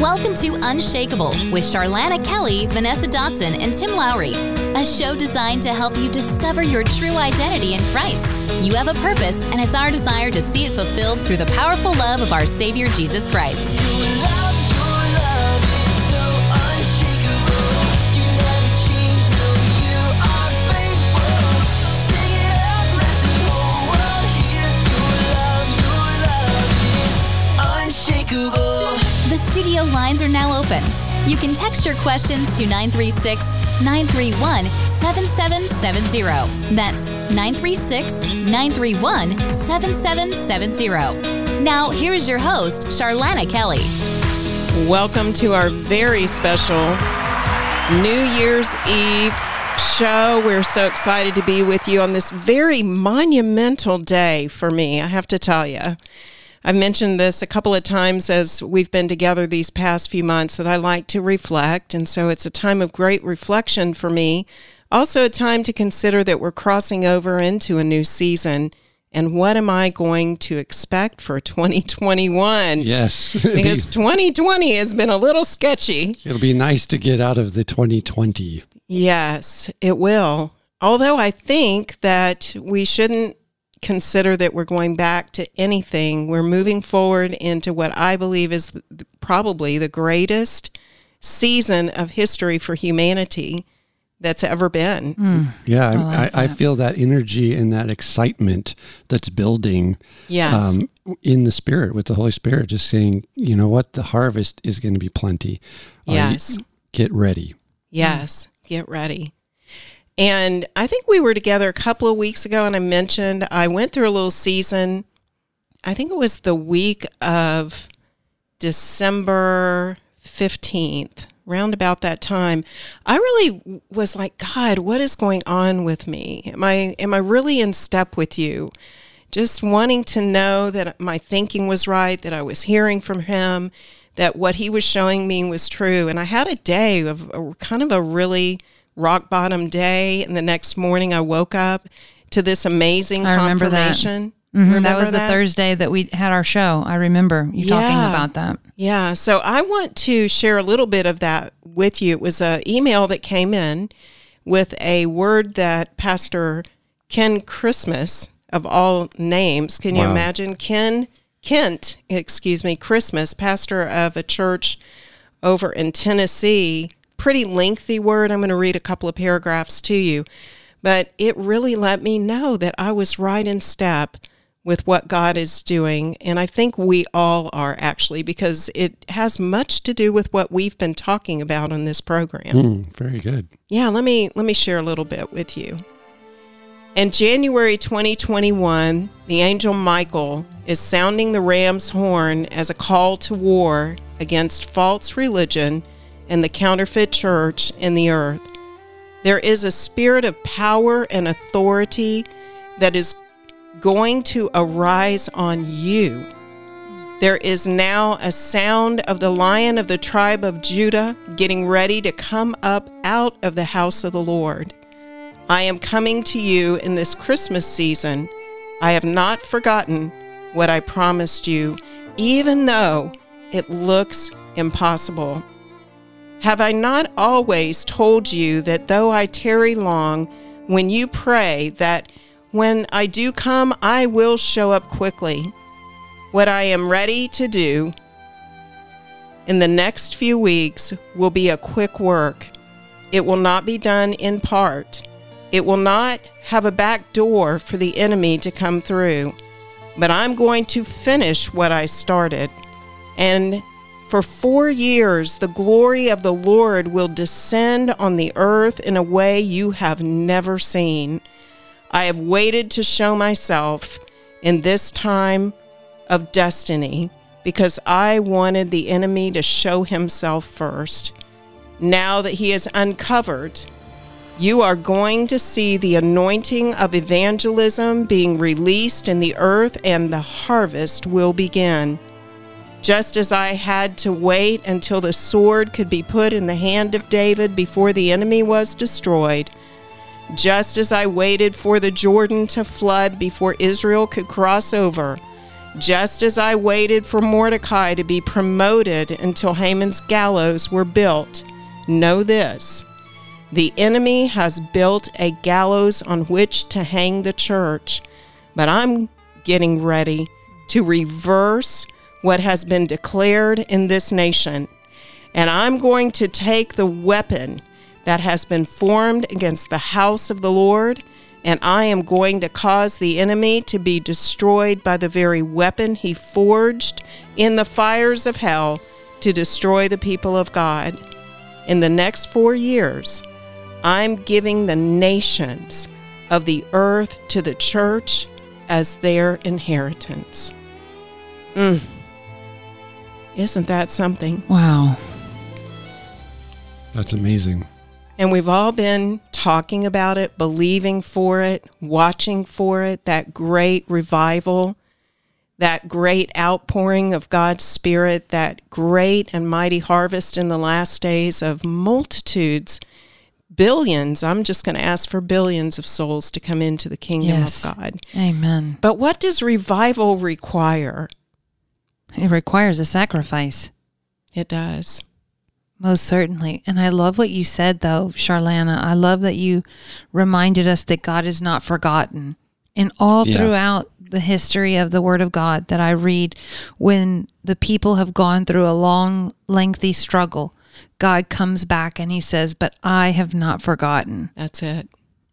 Welcome to Unshakable with Charlana Kelly, Vanessa Dotson, and Tim Lowry, a show designed to help you discover your true identity in Christ. You have a purpose, and it's our desire to see it fulfilled through the powerful love of our Savior Jesus Christ. Lines are now open. You can text your questions to 936 931 7770. That's 936 931 7770. Now, here's your host, Charlana Kelly. Welcome to our very special New Year's Eve show. We're so excited to be with you on this very monumental day for me, I have to tell you. I've mentioned this a couple of times as we've been together these past few months that I like to reflect. And so it's a time of great reflection for me. Also, a time to consider that we're crossing over into a new season. And what am I going to expect for 2021? Yes. Because 2020 has been a little sketchy. It'll be nice to get out of the 2020. Yes, it will. Although I think that we shouldn't consider that we're going back to anything. We're moving forward into what I believe is probably the greatest season of history for humanity that's ever been. Mm. Yeah, I, I, I, feel that energy and that excitement that's building yes. Um, in the Spirit with the Holy Spirit, just saying, you know what, the harvest is going to be plenty. Yes. get ready. Yes, get ready. And I think we were together a couple of weeks ago, and I mentioned I went through a little season. I think it was the week of December 15th, round about that time. I really was like, God, what is going on with me? Am I am I really in step with you? Just wanting to know that my thinking was right, that I was hearing from him, that what he was showing me was true. And I had a day of a, kind of a really rock bottom day, and the next morning I woke up to this amazing I confirmation. That. Mm-hmm. that was that? the Thursday that we had our show. I remember you yeah. talking about that. Yeah. So I want to share a little bit of that with you. It was an email that came in with a word that Pastor Ken Christmas, of all names, can you imagine? Ken Kent, excuse me, Christmas, pastor of a church over in Tennessee, pretty lengthy word. I'm going to read a couple of paragraphs to you. But it really let me know that I was right in step with what God is doing. And I think we all are actually, because it has much to do with what we've been talking about on this program. Mm, very good. Yeah, let me let me share a little bit with you. In January 2021, the angel Michael is sounding the ram's horn as a call to war against false religion and the counterfeit church in the earth. There is a spirit of power and authority that is going to arise on you. There is now a sound of the lion of the tribe of Judah getting ready to come up out of the house of the Lord. I am coming to you in this Christmas season. I have not forgotten what I promised you, even though it looks impossible. Have I not always told you that though I tarry long, when you pray, that when I do come, I will show up quickly? What I am ready to do in the next few weeks will be a quick work. It will not be done in part. It will not have a back door for the enemy to come through. But I'm going to finish what I started. And for four years, the glory of the Lord will descend on the earth in a way you have never seen. I have waited to show myself in this time of destiny because I wanted the enemy to show himself first. Now that he is uncovered, you are going to see the anointing of evangelism being released in the earth, and the harvest will begin. Just as I had to wait until the sword could be put in the hand of David before the enemy was destroyed, just as I waited for the Jordan to flood before Israel could cross over, Just as I waited for Mordecai to be promoted until Haman's gallows were built, know this the enemy has built a gallows on which to hang the church, but I'm getting ready to reverse what has been declared in this nation. And I'm going to take the weapon that has been formed against the house of the Lord, and I am going to cause the enemy to be destroyed by the very weapon he forged in the fires of hell to destroy the people of God. In the next four years, I'm giving the nations of the earth to the church as their inheritance. Mm. Isn't that something? Wow. That's amazing. And we've all been talking about it, believing for it, watching for it, that great revival, that great outpouring of God's Spirit, that great and mighty harvest in the last days of multitudes billions. I'm just going to ask for billions of souls to come into the kingdom yes. of God. Amen. But what does revival require? It requires a sacrifice. It does. Most certainly. And I love what you said, though, Charlana. I love that you reminded us that God is not forgotten. And all yeah. throughout the history of the Word of God that I read, when the people have gone through a long, lengthy struggle, God comes back and he says, But I have not forgotten. That's it.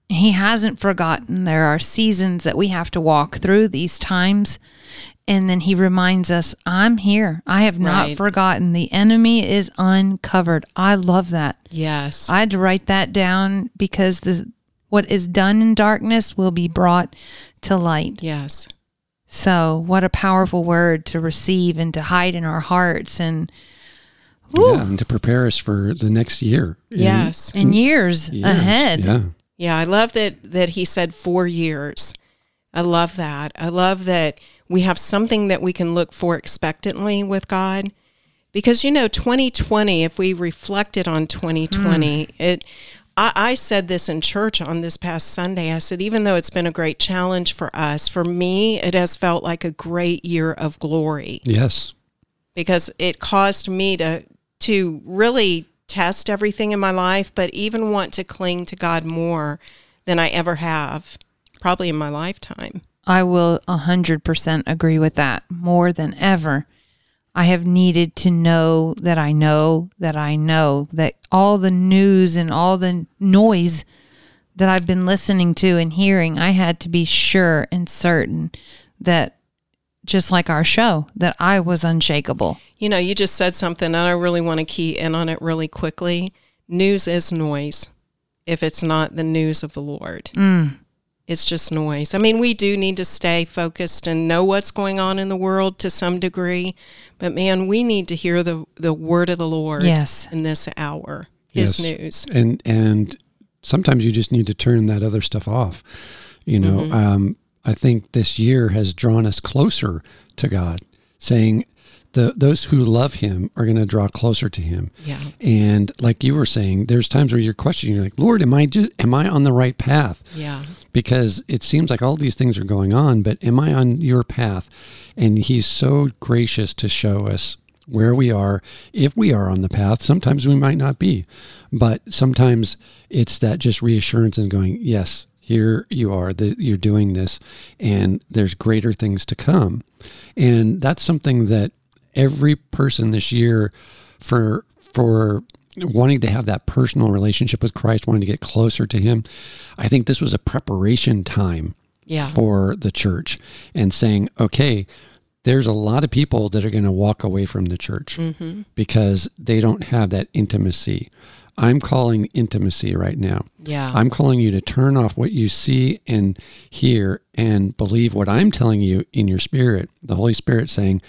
He hasn't forgotten. There are seasons that we have to walk through these times. And then he reminds us, I'm here. I have not right. forgotten. The enemy is uncovered. I love that. Yes. I had to write that down because the what is done in darkness will be brought to light. Yes. So, what a powerful word to receive and to hide in our hearts and yeah, and to prepare us for the next year. Yes, and, years, years, ahead. Yeah, yeah. I love that that he said four years. I love that. I love that we have something that we can look for expectantly with God. Because you know, 2020, if we reflected on 2020, mm. it I, I said this in church on this past Sunday. I said, even though it's been a great challenge for us, for me, it has felt like a great year of glory. Yes. Because it caused me to to really test everything in my life, but even want to cling to God more than I ever have, probably in my lifetime. I will 100% agree with that more than ever. I have needed to know that I know that I know that all the news and all the noise that I've been listening to and hearing, I had to be sure and certain that just like our show, that I was unshakable. You know, you just said something, and I really want to key in on it really quickly. News is noise if it's not the news of the Lord. Mm. It's just noise. I mean, we do need to stay focused and know what's going on in the world to some degree, but man, we need to hear the the word of the Lord yes. in this hour. His yes. news. And and sometimes you just need to turn that other stuff off. You know, mm-hmm. um, I think this year has drawn us closer to God, saying the those who love Him are going to draw closer to Him. Yeah. And like you were saying, there's times where you're questioning, you're like, Lord, am I just, am I on the right path? Yeah. Because it seems like all these things are going on, but am I on your path? And He's so gracious to show us where we are. If we are on the path, sometimes we might not be, but sometimes it's that just reassurance and going, yes, here you are that you're doing this and there's greater things to come and that's something that every person this year for for wanting to have that personal relationship with Christ wanting to get closer to him i think this was a preparation time yeah. for the church and saying okay there's a lot of people that are going to walk away from the church mm-hmm. because they don't have that intimacy I'm calling intimacy right now. Yeah. I'm calling you to turn off what you see and hear and believe what I'm telling you in your spirit. The Holy Spirit saying,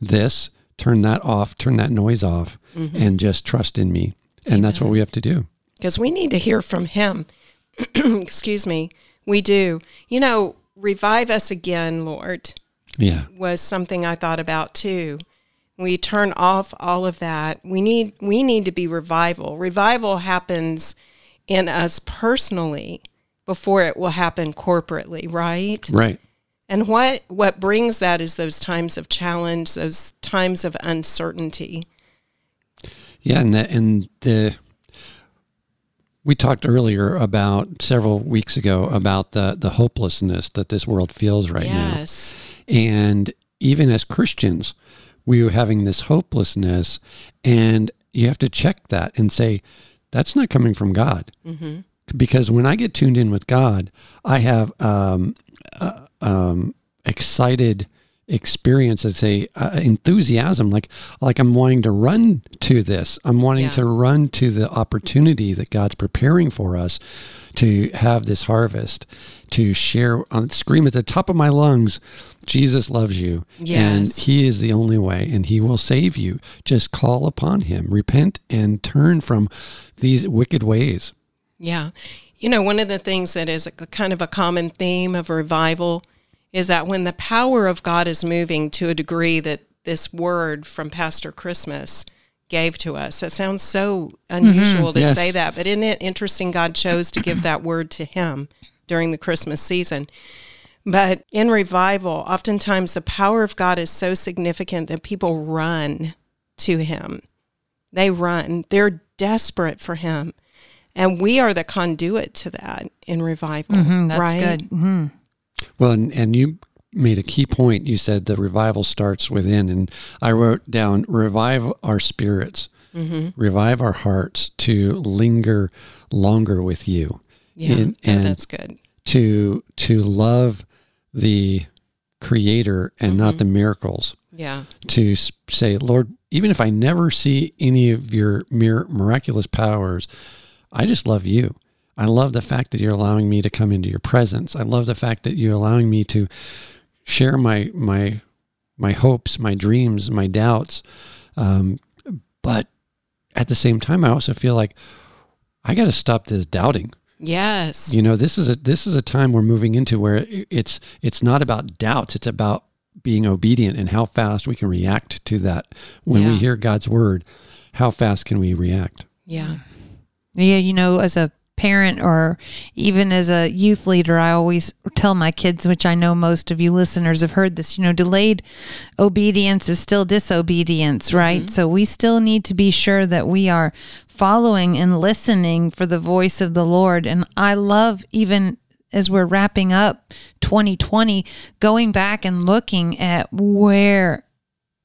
This, turn that off, turn that noise off, mm-hmm. and just trust in me. And that's what we have to do. Because we need to hear from Him. Excuse me. We do. You know, revive us again, Lord. Yeah. Was something I thought about too we turn off all of that we need we need to be revival revival happens in us personally before it will happen corporately right right And what what brings that is those times of challenge, those times of uncertainty. Yeah, and the, and the we talked earlier about several weeks ago about the the hopelessness that this world feels right now. yes. now, and even as Christians, we are having this hopelessness, and you have to check that and say that's not coming from God, mm-hmm. because when I get tuned in with God, I have um, uh, um, excited experience it's a uh, enthusiasm like like i'm wanting to run to this. I'm wanting Yeah. to run to the opportunity that god's preparing for us to have this harvest to share on scream at the top of my lungs jesus loves you. And he is the only way and he will save you. Just call upon him. Repent and turn from these wicked ways. Yeah. You know, one of the things that is a, kind of a common theme of revival is that when the power of God is moving to a degree that this word from Pastor Christmas gave to us, it sounds so unusual to Yes. say that, but isn't it interesting God chose to give that word to him during the Christmas season? But in revival, oftentimes the power of God is so significant that people run to him. They run. They're desperate for him. And we are the conduit to that in revival. Mm, that's right? good. hmm Well, and, and you made a key point. You said the revival starts within, and I wrote down revive our spirits, mm-hmm. revive our hearts to linger longer with you, Yeah. And- Oh, and that's good. to to love the Creator and not mm-hmm. the miracles. Yeah. To say, Lord, even if I never see any of your mir- miraculous powers, I just love you. I love the fact that you're allowing me to come into your presence. I love the fact that you're allowing me to share my my my hopes, my dreams, my doubts. Um, but at the same time, I also feel like I got to stop this doubting. Yes. You know, this is a this is a time we're moving into where it's it's not about doubts. It's about being obedient and how fast we can react to that when we hear God's word. How fast can we react? Yeah. Yeah, you know, as a parent or even as a youth leader, I always tell my kids, which I know most of you listeners have heard this, you know, delayed obedience is still disobedience, mm-hmm. right? So we still need to be sure that we are following and listening for the voice of the Lord. And I love even as we're wrapping up 2020, going back and looking at where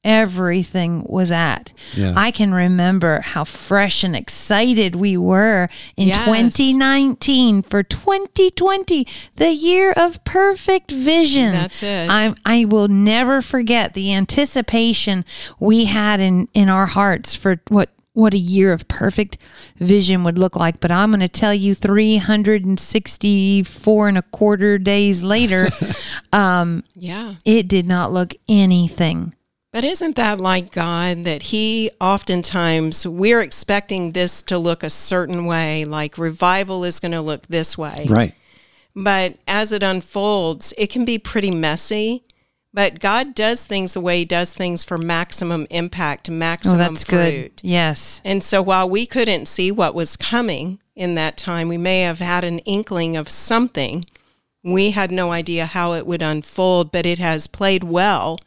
everything was at. Yeah. I can remember how fresh and excited we were in Yes. 2019 for 2020, the year of perfect vision. That's it. I I will never forget the anticipation we had in in our hearts for what what a year of perfect vision would look like. But I'm going to tell you, 364 and a quarter days later, um, Yeah. it did not look anything But isn't that like God that He oftentimes we're expecting this to look a certain way, like revival is going to look this way. Right. But as it unfolds, it can be pretty messy. But God does things the way He does things for maximum impact, Oh, maximum that's fruit. good. Yes. And so while we couldn't see what was coming in that time, we may have had an inkling of something. We had no idea how it would unfold, but it has played well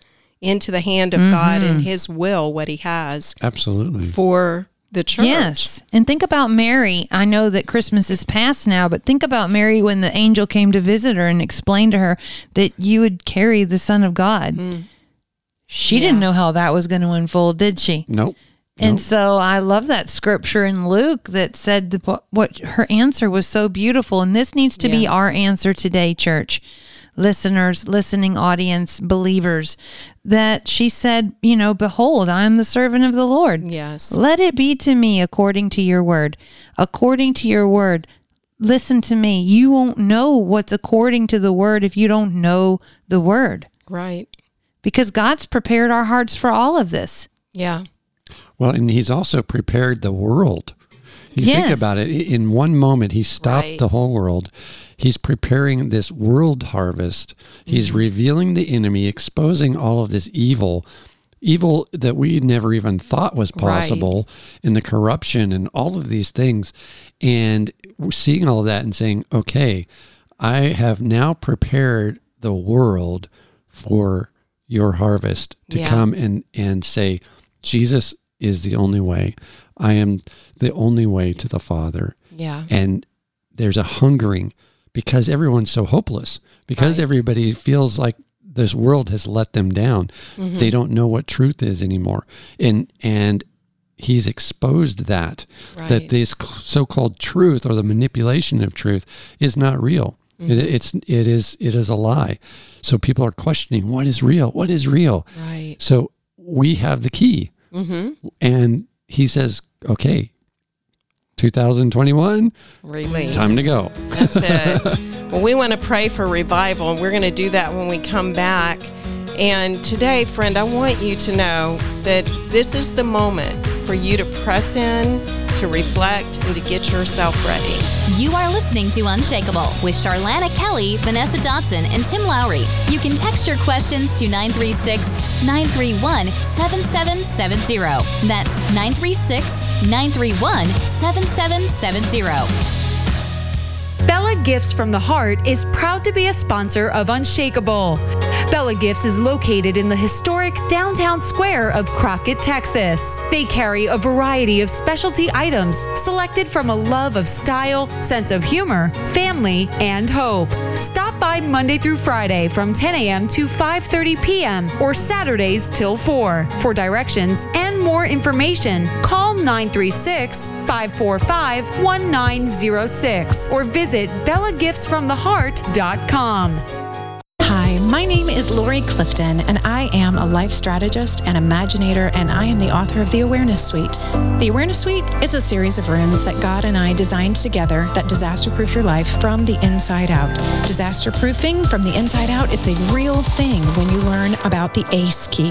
into the hand of God Mm-hmm. and His will, what He has Absolutely. for the church. Yes. And think about Mary. I know that Christmas is past now, but think about Mary when the angel came to visit her and explained to her that you would carry the Son of God. She didn't know how that was going to unfold, did she? Nope. And Nope. so I love that scripture in Luke that said the, what her answer was so beautiful. And this needs to be our answer today, church listeners, listening audience, believers, that she said, you know, behold, I am the servant of the Lord. Yes. Let it be to me according to your word. According to your word. Listen to me. You won't know what's according to the word if you don't know the word. Right. Because God's prepared our hearts for all of this. Yeah. Well, and he's also prepared the world. You think about it. In one moment, he stopped Right. the whole world. He's preparing this world harvest. He's Mm-hmm. revealing the enemy, exposing all of this evil, evil that we never even thought was Right. possible, and the corruption and all of these things. And seeing all of that and saying, okay, I have now prepared the world for your harvest to Yeah. come and and say Jesus is the only way. I am the only way to the Father. Yeah. And there's a hungering because everyone's so hopeless. Because Right. everybody feels like this world has let them down. Mm-hmm. They don't know what truth is anymore. And and he's exposed that that this so-called truth or the manipulation of truth is not real. Mm-hmm. it's it is it is a lie. So people are questioning what is real? What is real? Right. So we have the key. Mm-hmm. And he says, "Okay, 2021, Release. time to go." That's it. well, we want to pray for revival, and we're going to do that when we come back. And today, friend, I want you to know that this is the moment for you to press in, to reflect, and to get yourself ready. You are listening to Unshakable with Charlana Kelly, Vanessa Dotson, and Tim Lowry. You can text your questions to 936 931 7770. That's 936 931 7770. Bella Gifts from the Heart is proud to be a sponsor of Unshakable. Bella Gifts is located in the historic downtown square of Crockett, Texas. They carry a variety of specialty items selected from a love of style, sense of humor, family, and hope. Stop by Monday through Friday from 10 a.m. to 5:30 p.m. or Saturdays till 4. For directions and more information, call 936-545-1906 or visit bellagiftsfromtheheart.com. Hi, my name is Lori Clifton, and I am a life strategist and imaginator, and I am the author of the Awareness Suite. The Awareness Suite is a series of rooms that God and I designed together that disaster proof your life from the inside out. Disaster proofing from the inside out, it's a real thing when you learn about the ACE key.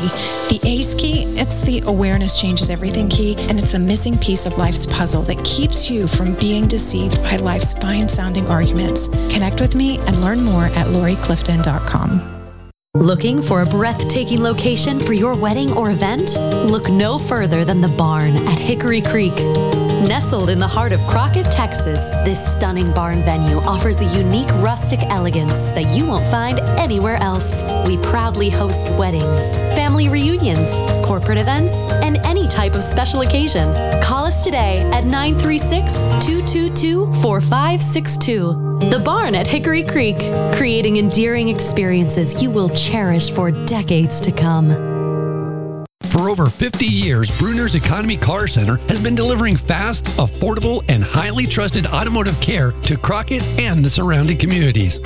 The ACE key, it's the awareness changes everything key, and it's the missing piece of life's puzzle that keeps you from being deceived by life's fine sounding arguments. Connect with me and learn more at loriclifton.com. Looking for a breathtaking location for your wedding or event? Look no further than the barn at Hickory Creek. Nestled in the heart of Crockett, Texas, this stunning barn venue offers a unique rustic elegance that you won't find anywhere else. We proudly host weddings, family reunions, corporate events, and any type of special occasion. Call us today at 936 222 4562. The Barn at Hickory Creek, creating endearing experiences you will cherish for decades to come. For over 50 years, Bruner's Economy Car Center has been delivering fast, affordable, and highly trusted automotive care to Crockett and the surrounding communities.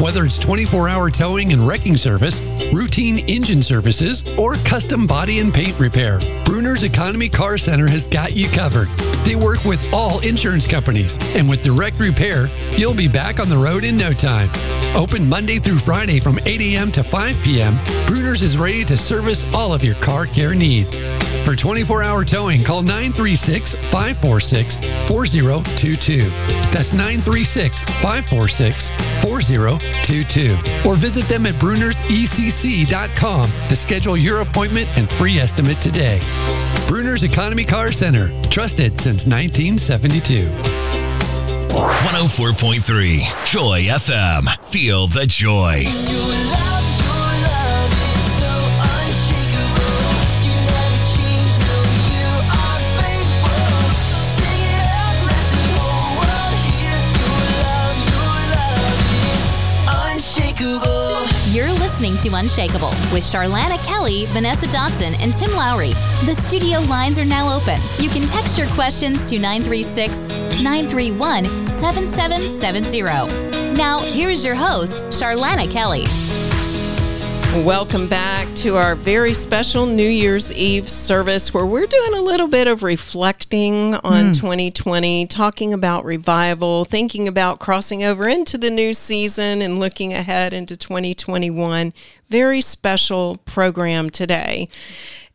Whether it's 24 hour towing and wrecking service, routine engine services, or custom body and paint repair, Bruner's Economy Car Center has got you covered. They work with all insurance companies, and with direct repair, you'll be back on the road in no time. Open Monday through Friday from 8 a.m. to 5 p.m., Bruner's is ready to service all of your car care needs. For 24 hour towing, call 936 546 4022. That's 936 546 4022. Or visit them at to schedule your appointment and free estimate today. Bruner's Economy Car Center, trusted since 1972. 104.3 Joy FM. Feel the joy. Listening to Unshakable with Charlana Kelly, Vanessa Dotson, and Tim Lowry. The studio lines are now open. You can text your questions to 936 931 7770. Now, here's your host, Charlana Kelly. Welcome back to our very special New Year's Eve service where we're doing a little bit of reflecting on hmm. 2020, talking about revival, thinking about crossing over into the new season and looking ahead into 2021. Very special program today.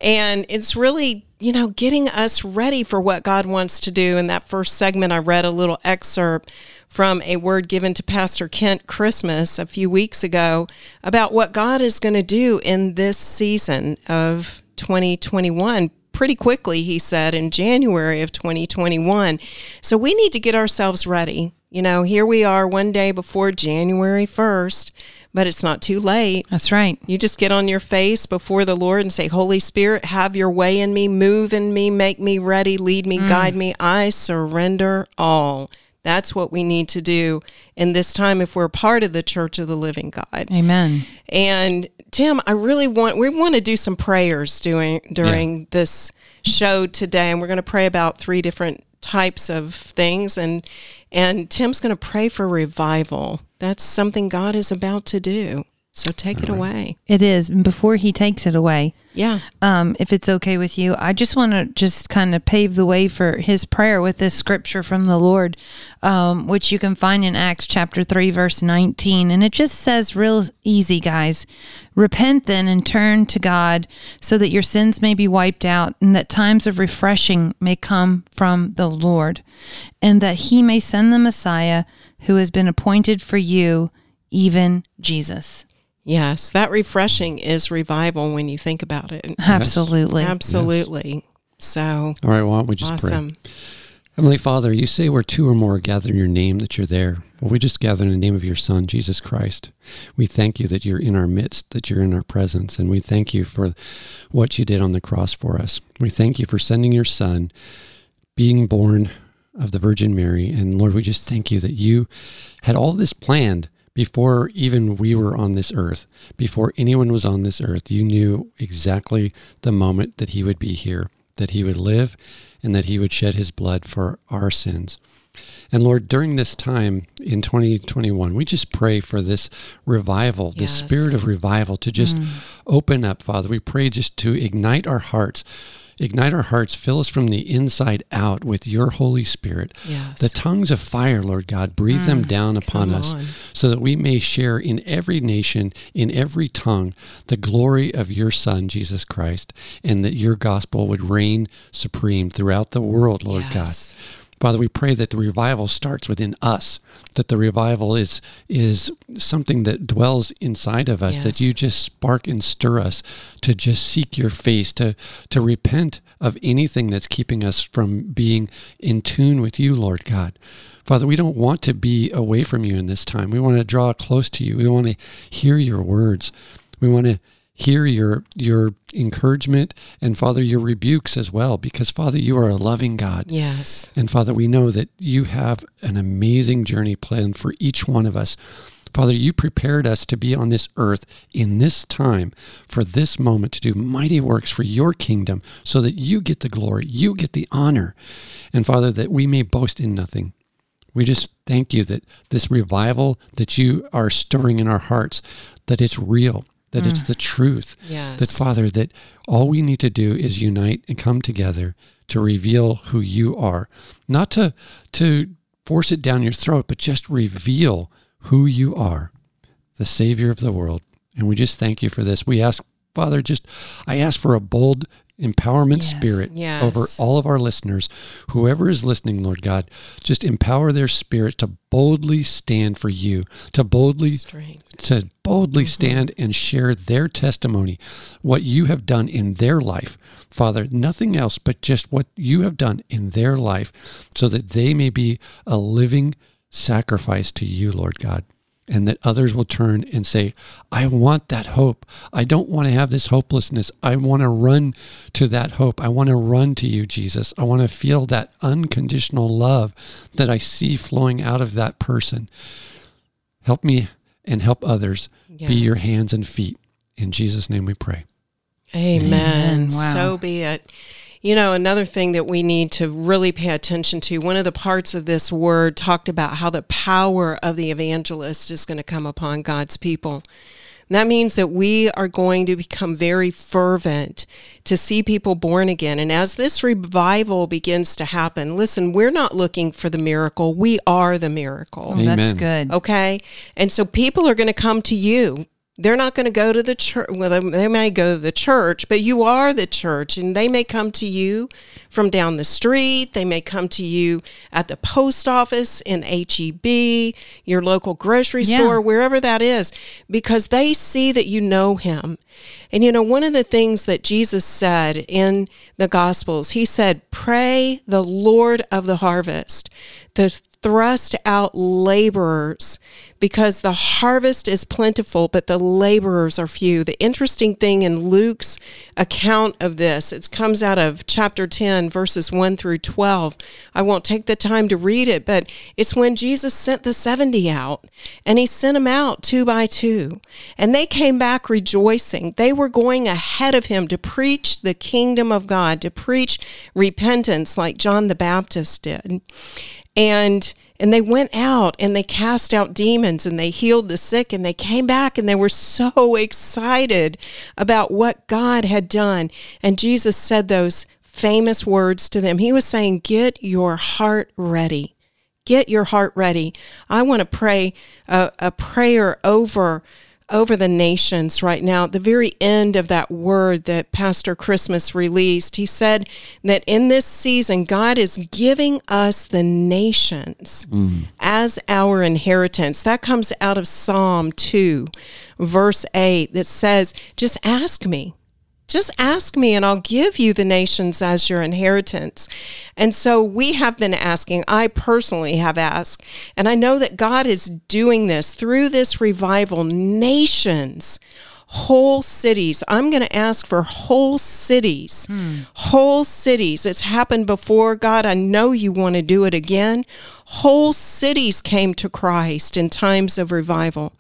And it's really, you know, getting us ready for what God wants to do. In that first segment, I read a little excerpt from a word given to Pastor Kent Christmas a few weeks ago about what God is going to do in this season of 2021 pretty quickly, he said, in January of 2021. So we need to get ourselves ready. You know, here we are one day before January 1st, but it's not too late. That's right. You just get on your face before the Lord and say, Holy Spirit, have your way in me, move in me, make me ready, lead me, mm. guide me. I surrender all. That's what we need to do in this time if we're part of the church of the living God. Amen. And Tim, I really want we want to do some prayers doing during this show today, and we're going to pray about three different types of things, and and Tim's going to pray for revival. That's something God is about to do. So take it away. It is. And before he takes it away, Yeah. um, if it's okay with you, I just want to just kind of pave the way for his prayer with this scripture from the Lord, um, which you can find in Acts chapter 3, verse 19. And it just says, real easy, guys repent then and turn to God so that your sins may be wiped out and that times of refreshing may come from the Lord, and that he may send the Messiah who has been appointed for you, even Jesus. Yes, that refreshing is revival when you think about it. Absolutely. Absolutely. So All right, why don't we just pray? awesome. Heavenly Father, you say where two or more gather in your name that you're there. Well, we just gather in the name of your Son, Jesus Christ. We thank you that you're in our midst, that you're in our presence, and we thank you for what you did on the cross for us. We thank you for sending your Son, being born of the Virgin Mary. And Lord, we just thank you that you had all this planned before even we were on this earth, before anyone was on this earth. You knew exactly the moment that he would be here, that he would live, and that he would shed his blood for our sins. And Lord, during this time in 2021, we just pray for this revival, this spirit of revival to just mm. open up, Father. We pray just to ignite our hearts. Ignite our hearts, fill us from the inside out with your Holy Spirit. Yes. The tongues of fire, Lord God, breathe them ah, down upon us on. so that we may share in every nation, in every tongue, the glory of your Son, Jesus Christ, and that your gospel would reign supreme throughout the world, Lord Yes. God. Father, we pray that the revival starts within us, that the revival is is something that dwells inside of us, that you just spark and stir us to just seek your face, to to repent of anything that's keeping us from being in tune with you, Lord God. Father, we don't want to be away from you in this time. We want to draw close to you. We want to hear your words. We want to hear your your encouragement and Father your rebukes as well because Father you are a loving God. Yes. And Father, we know that you have an amazing journey planned for each one of us. Father, you prepared us to be on this earth in this time for this moment to do mighty works for your kingdom so that you get the glory, you get the honor. And Father, that we may boast in nothing. We just thank you that this revival that you are stirring in our hearts, that it's real, that it's mm. the truth. Yes. That Father, that all we need to do is unite and come together to reveal who you are. Not to to force it down your throat, but just reveal who you are, the Savior of the world. And we just thank you for this. We ask, Father, just I ask for a bold empowerment Yes. spirit Yes. over all of our listeners. Whoever is listening, Lord God, just empower their spirit to boldly stand for you, to boldly Strength. to boldly mm-hmm. stand and share their testimony, what you have done in their life. Father, nothing else but just what you have done in their life so that they may be a living sacrifice to you, Lord God. And that others will turn and say, I want that hope. I don't want to have this hopelessness. I want to run to that hope. I want to run to you, Jesus. I want to feel that unconditional love that I see flowing out of that person. Help me and help others be your hands and feet. In Jesus' name we pray. Amen. Amen. Wow. So be it. You know, another thing that we need to really pay attention to, one of the parts of this word talked about how the power of the evangelist is going to come upon God's people. And that means that we are going to become very fervent to see people born again. And as this revival begins to happen, listen, we're not looking for the miracle, we are the miracle. Oh, that's good. Okay. And so people are going to come to you. They're not going to go to the church. Well, they- may go to the church, but you are the church, and they may come to you from down the street. They may come to you at the post office, in HEB, your local grocery Yeah. store, wherever that is, because they see that you know Him. And you know, one of the things that Jesus said in the Gospels, he said, Pray the Lord of the harvest to thrust out laborers because the harvest is plentiful, but the laborers are few. The interesting thing in Luke's account of this, it comes out of chapter 10, verses 1 through 12. I won't take the time to read it, but it's when Jesus sent the 70 out, and he sent them out two by two. And they came back rejoicing. They were going ahead of him to preach the kingdom of God, to preach repentance like John the Baptist did. And and they went out and they cast out demons and they healed the sick and they came back and they were so excited about what God had done. And Jesus said those famous words to them. He was saying, Get your heart ready. Get your heart ready. I want to pray a, a prayer over over the nations right now. At the very end of that word that Pastor Christmas released, he said that in this season, God is giving us the nations mm. as our inheritance. That comes out of Psalm 2, verse 8, that says, Just ask me. Just ask me and I'll give you the nations as your inheritance. And so we have been asking, I personally have asked, and I know that God is doing this through this revival, nations whole cities. I'm going to ask for whole cities. Hmm. Whole cities. It's happened before. God, I know you want to do it again. Whole cities came to Christ in times of revival.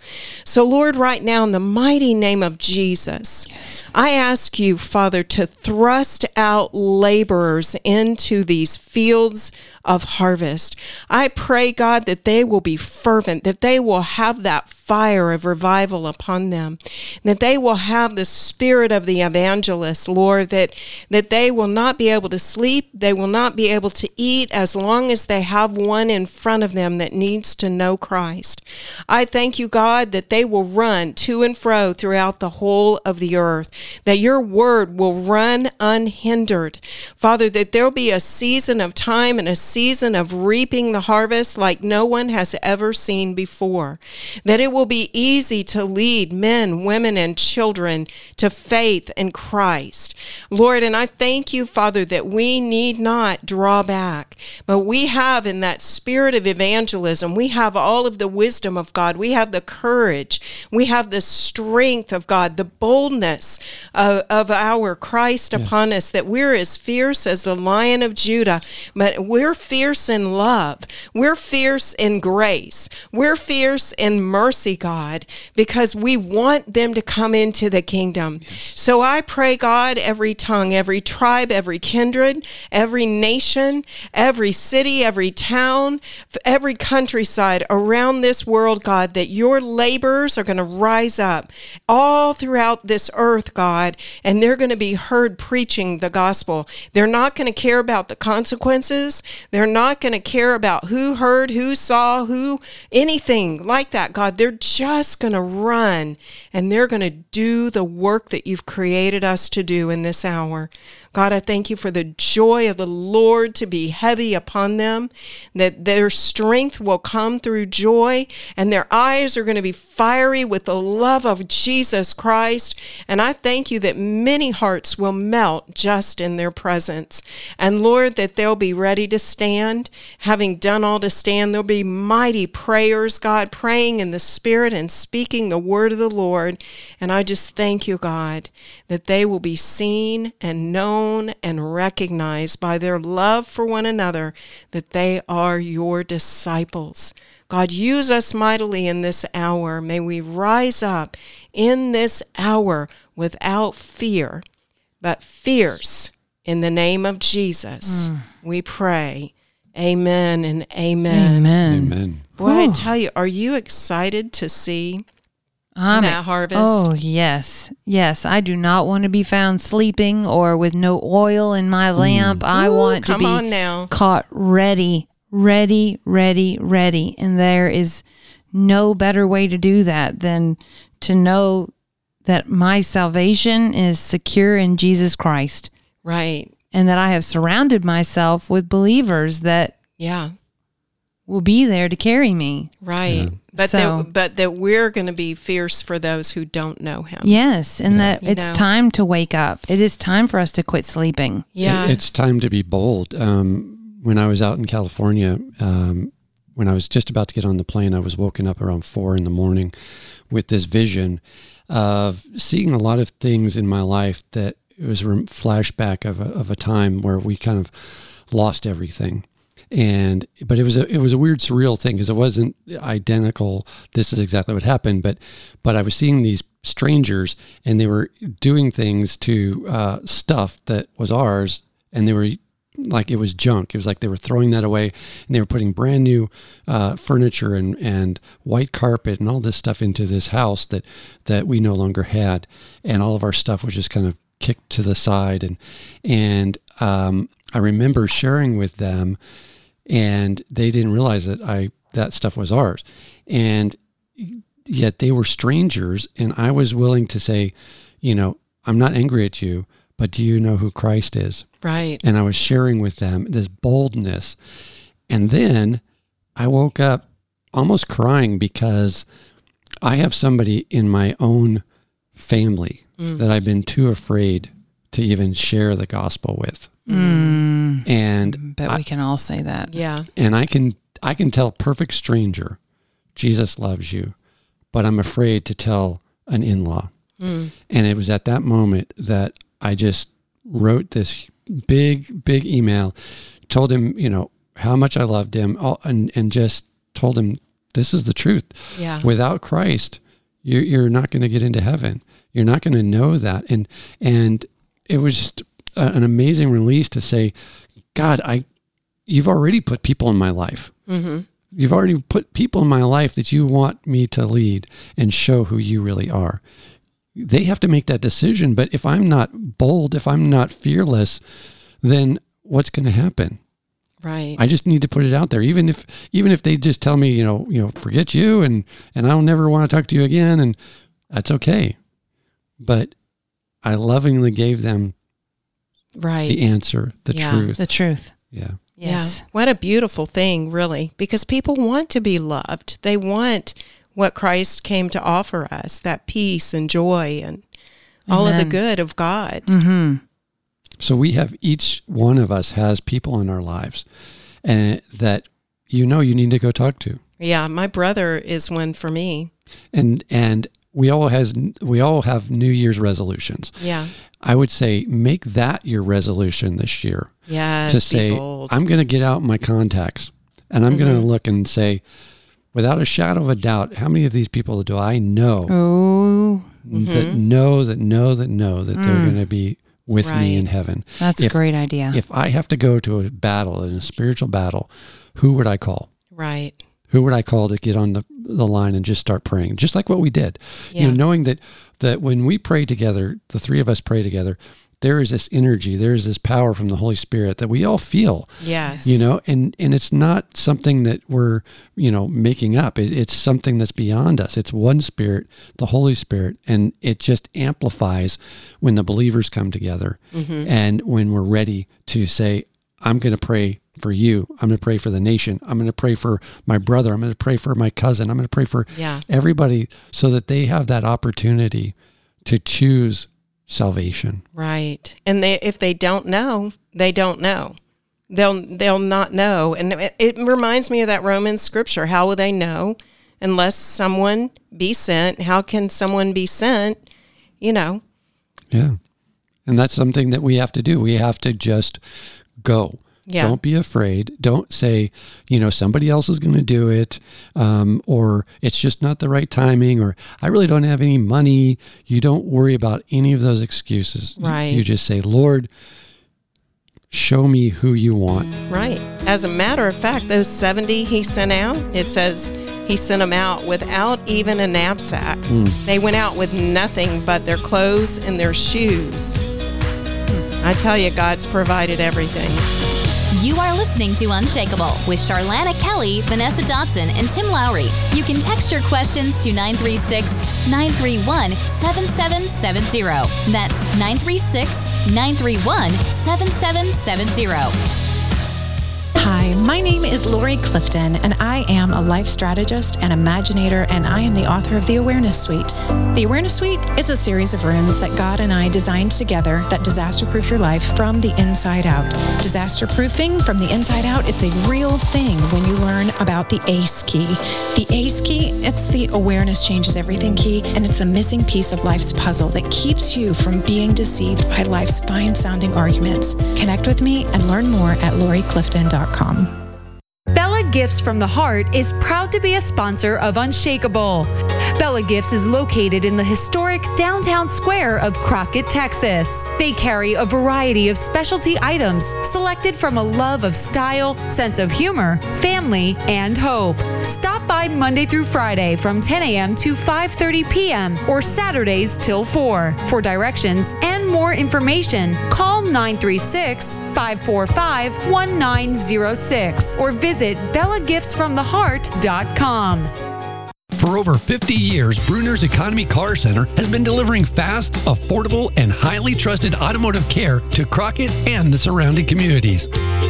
So, Lord, right now, in the mighty name of Jesus, yes. I ask you, Father, to thrust out laborers into these fields of harvest. I pray, God, that they will be fervent, that they will have that fire of revival upon them, that they will have the spirit of the evangelist, Lord, that, that they will not be able to sleep, they will not be able to eat as long as they have one in front of them that needs to know Christ. I thank you, God, that they will run to and fro throughout the whole of the earth, that your word will run unhindered. Father, that there'll be a season of time and a season of reaping the harvest like no one has ever seen before. That it will be easy to lead men, women, and children to faith in Christ. Lord, and I thank you, Father, that we need not draw back, but we have in that spirit of evangelism, we have all of the wisdom of God, we have the courage, we have the strength of God, the boldness of, of our Christ yes. upon us, that we're as fierce as the lion of Judah, but we're fierce in love. We're fierce in grace. We're fierce in mercy, God, because we want them to come into the kingdom. So I pray, God, every tongue, every tribe, every kindred, every nation, every city, every town, every countryside around this world, God, that your laborers are going to rise up all throughout this earth, God, and they're going to be heard preaching the gospel. They're not going to care about the consequences. They're not going to care about who heard, who saw, who, anything like that, God. They're just going to run and they're going to do the work that you've created us to do in this hour. God, I thank you for the joy of the Lord to be heavy upon them, that their strength will come through joy, and their eyes are going to be fiery with the love of Jesus Christ. And I thank you that many hearts will melt just in their presence. And Lord, that they'll be ready to stand. Having done all to stand, there'll be mighty prayers, God, praying in the Spirit and speaking the word of the Lord. And I just thank you, God, that they will be seen and known and recognized by their love for one another that they are your disciples. God, use us mightily in this hour. May we rise up in this hour without fear, but fierce in the name of Jesus. Mm. We pray. Amen and amen. Amen. Amen. Boy, I tell you, are you excited to see I'm, that harvest. Oh, yes. Yes. I do not want to be found sleeping or with no oil in my lamp. Mm. I Ooh, want to be caught ready, ready, ready, ready. And there is no better way to do that than to know that my salvation is secure in Jesus Christ. Right. And that I have surrounded myself with believers that yeah will be there to carry me. Right. But So- that, but that we're going to be fierce for those who don't know him. Yes, and that You it's know. time to wake up. It is time for us to quit sleeping. Yeah. It- it's time to be bold. Um, when I was out in California, um, when I was just about to get on the plane, I was woken up around four in the morning with this vision of seeing a lot of things in my life that it was a flashback of a, of a time where we kind of lost everything. And but it was a it was a weird surreal thing because it wasn't identical. This is exactly what happened, but but I was seeing these strangers and they were doing things to uh, stuff that was ours, and they were like it was junk. It was like they were throwing that away, and they were putting brand new uh, furniture and and white carpet and all this stuff into this house that that we no longer had, and all of our stuff was just kind of kicked to the side, and and um, I remember sharing with them, and they didn't realize that I that stuff was ours, and yet they were strangers, and I was willing to say, you know, I'm not angry at you, but do you know who Christ is? Right. and I was sharing with them this boldness. And then I woke up almost crying because I have somebody in my own family that I've been too afraid to even share the gospel with. Mm, And but I- we can all say that. Yeah. and I can I can tell a perfect stranger Jesus loves you, but I'm afraid to tell an in-law. And it was at that moment that I just wrote this big big email, told him, you know, how much I loved him all, and and just told him this is the truth. Yeah. Without Christ, you're, you're not going to get into heaven. You're not going to know that. And and it was just a, an amazing release to say, God, I, you've already put people in my life. Mm-hmm. You've already put people in my life that you want me to lead and show who you really are. They have to make that decision. But if I'm not bold, if I'm not fearless, then what's going to happen? Right. I just need to put it out there. Even if even if they just tell me, you know, you know, forget you and and I'll never want to talk to you again, and that's okay. But I lovingly gave them right. the answer, the Yeah. truth. The truth. yeah. Yes. Yeah. What a beautiful thing, really, because people want to be loved. They want what Christ came to offer us that peace and joy and all of the good of God. Mm-hmm. So we have each one of us has people in our lives, and that you know you need to go talk to, Yeah, my brother is one for me. and and we all has we all have New Year's resolutions. Yeah. I would say make that your resolution this year. Yeah. to be say bold. I'm going to get out my contacts and I'm going to look and say, without a shadow of a doubt, how many of these people do I know Oh, that know that know that know that they're Mm. going to be with me in heaven? that's If- a great idea. If I have to go to a battle, in a spiritual battle, who would I call? right. Who would I call to get on the, the line and just start praying, just like what we did? You know, knowing that that when we pray together, the three of us pray together, there is this energy, there is this power from the Holy Spirit that we all feel Yes. you know and and it's not something that we're you know making up. It, it's something that's beyond us. It's one spirit the holy spirit and it just amplifies when the believers come together mm-hmm. and when we're ready to say i'm going to pray for you. I'm going to pray for the nation. I'm going to pray for my brother. I'm going to pray for my cousin. I'm going to pray for Yeah. everybody so that they have that opportunity to choose salvation Right. And they if they don't know, they don't know. They'll they'll not know. And it, it reminds me of that Roman scripture. How will they know unless someone be sent? How can someone be sent? You know. Yeah. And that's something that we have to do. We have to just go. Yeah. Don't be afraid. Don't say, you know, somebody else is going to do it, um, or it's just not the right timing, or I really don't have any money. You don't worry about any of those excuses. Right. You, just say, Lord, show me who you want. Right. As a matter of fact, those 70 he sent out, it says he sent them out without even a knapsack. They went out with nothing but their clothes and their shoes. I tell you, God's provided everything. You are listening to Unshakable with Charlana Kelly, Vanessa Dotson, and Tim Lowry. You can text your questions to 936 931 7770. That's 936 931 7770. Hi, my name is Lori Clifton, and I am a life strategist and imaginator, and I am the author of The Awareness Suite. The Awareness Suite is a series of rooms that God and I designed together that disaster proof your life from the inside out. Disaster proofing from the inside out, it's a real thing when you learn about the ACE key. The ACE key, it's the awareness changes everything key, and it's the missing piece of life's puzzle that keeps you from being deceived by life's fine sounding arguments. Connect with me and learn more at loriclifton.com. Bella Gifts from the Heart is proud to be a sponsor of Unshakable. Bella Gifts is located in the historic downtown square of Crockett, Texas. They carry a variety of specialty items selected from a love of style, sense of humor, family, and hope. Stop Monday through Friday from 10 a.m. to 5:30 p.m. or Saturdays till 4. For directions and more information, call 936-545-1906 or visit bellagiftsfromtheheart.com. For over 50 years, Bruner's Economy Car Center has been delivering fast, affordable, and highly trusted automotive care to Crockett and the surrounding communities.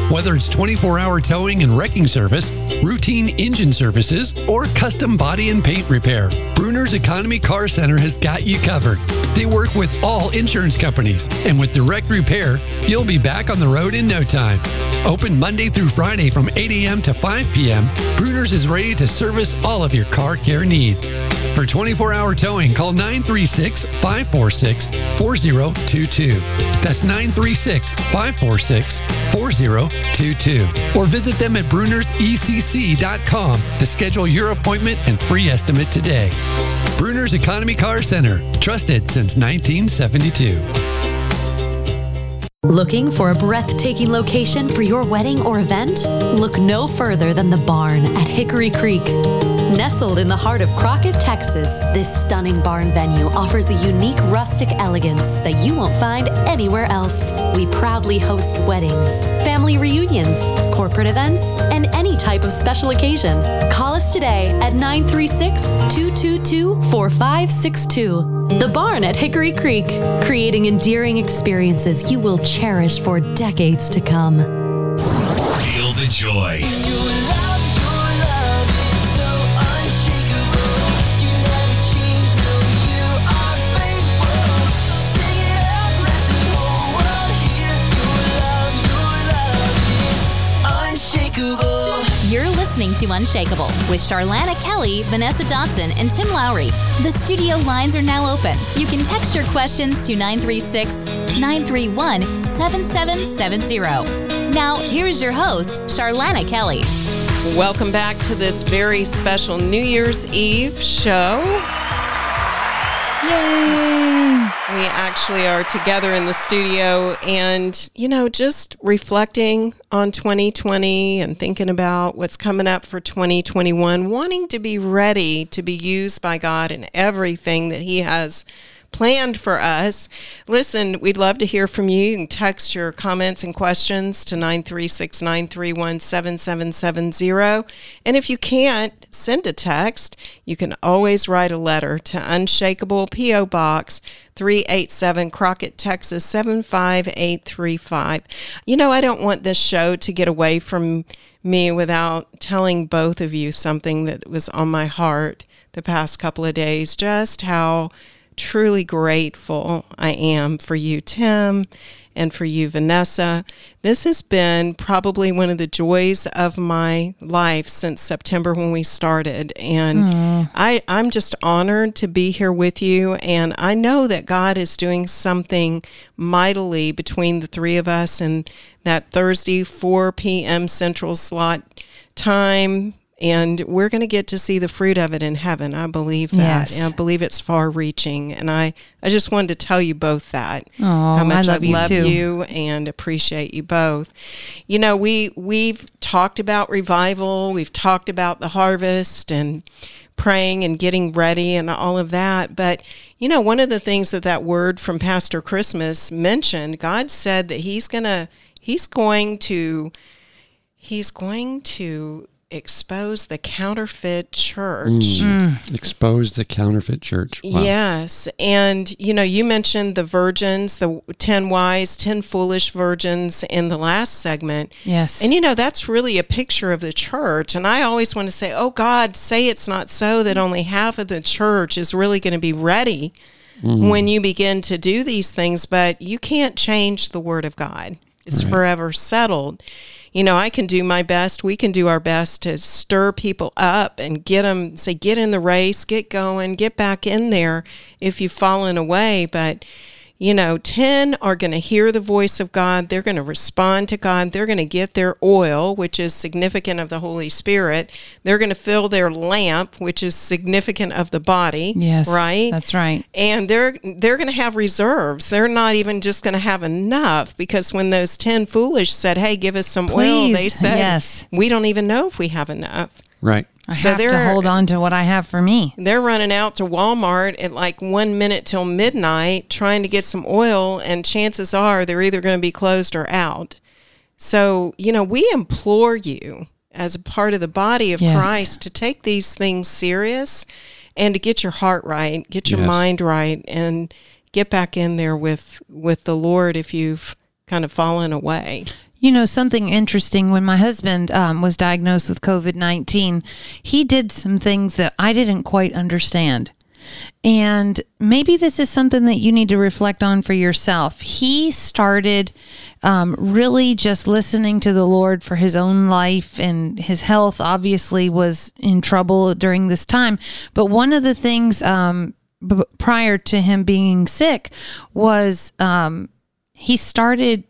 Whether it's 24 hour towing and wrecking service, routine engine services, or custom body and paint repair, Bruner's Economy Car Center has got you covered. They work with all insurance companies, and with direct repair, you'll be back on the road in no time. Open Monday through Friday from 8 a.m. to 5 p.m., Bruner's is ready to service all of your car care needs. For 24 hour towing, call 936 546 4022. That's 936 546 4022. Or visit them at brunersecc.com to schedule your appointment and free estimate today. Bruner's Economy Car Center, trusted since 1972. Looking for a breathtaking location for your wedding or event? Look no further than the barn at Hickory Creek. Nestled in the heart of Crockett, Texas, this stunning barn venue offers a unique rustic elegance that you won't find anywhere else. We proudly host weddings, family reunions, corporate events, and any type of special occasion. Call us today at 936 222 4562. The Barn at Hickory Creek, creating endearing experiences you will cherish for decades to come. Feel the joy. Listening to Unshakable with Charlana Kelly, Vanessa Dotson, and Tim Lowry. The studio lines are now open. You can text your questions to 936 931 7770. Now, here's your host, Charlana Kelly. Welcome back to this very special New Year's Eve show. Yay! We actually are together in the studio and, you know, just reflecting on 2020 and thinking about what's coming up for 2021, wanting to be ready to be used by God in everything that He has planned for us. Listen, we'd love to hear from you. You can text your comments and questions to 936 931 7770. And if you can't send a text, you can always write a letter to Unshakable P.O. Box 387 Crockett, Texas 75835. You know, I don't want this show to get away from me without telling both of you something that was on my heart the past couple of days, just how truly grateful I am for you, Tim, and for you, Vanessa. This has been probably one of the joys of my life since September when we started. And mm. I, I'm just honored to be here with you. And I know that God is doing something mightily between the three of us and that Thursday, 4 p.m. Central slot time and we're going to get to see the fruit of it in heaven. I believe that. Yes. I believe it's far reaching. And I, I just wanted to tell you both that. Aw, how much I love you love too. you and appreciate you both. You know, we we've talked about revival, we've talked about the harvest and praying and getting ready and all of that, but you know, one of the things that that word from Pastor Christmas mentioned, God said that he's going to he's going to he's going to expose the counterfeit church. Mm. Expose the counterfeit church. Wow. Yes. And, you know, you mentioned the virgins, the 10 wise, 10 foolish virgins in the last segment. Yes. And, you know, that's really a picture of the church. And I always want to say, oh, God, say it's not so that only half of the church is really going to be ready when you begin to do these things. But you can't change the Word of God, it's forever settled. You know, I can do my best. We can do our best to stir people up and get them, say, get in the race, get going, get back in there if you've fallen away. But, you know, 10 are going to hear the voice of God. They're going to respond to God. They're going to get their oil, which is significant of the Holy Spirit. They're going to fill their lamp, which is significant of the body. Yes. Right? That's right. and they're they're going to have reserves. They're not even just going to have enough because when those 10 foolish said, "Hey, give us some oil," they said, yes. "We don't even know if we have enough." Right. I So have to they're- to hold on to what I have for me. They're running out to Walmart at like 1 minute till midnight trying to get some oil and chances are they're either going to be closed or out. So, you know, we implore you as a part of the body of Yes. Christ to take these things serious and to get your heart right, get your Yes. mind right and get back in there with with the Lord if you've kind of fallen away. You know, something interesting when my husband um, was diagnosed with COVID 19, he did some things that I didn't quite understand. And maybe this is something that you need to reflect on for yourself. He started um, really just listening to the Lord for his own life, and his health obviously was in trouble during this time. But one of the things um, b- prior to him being sick was um, he started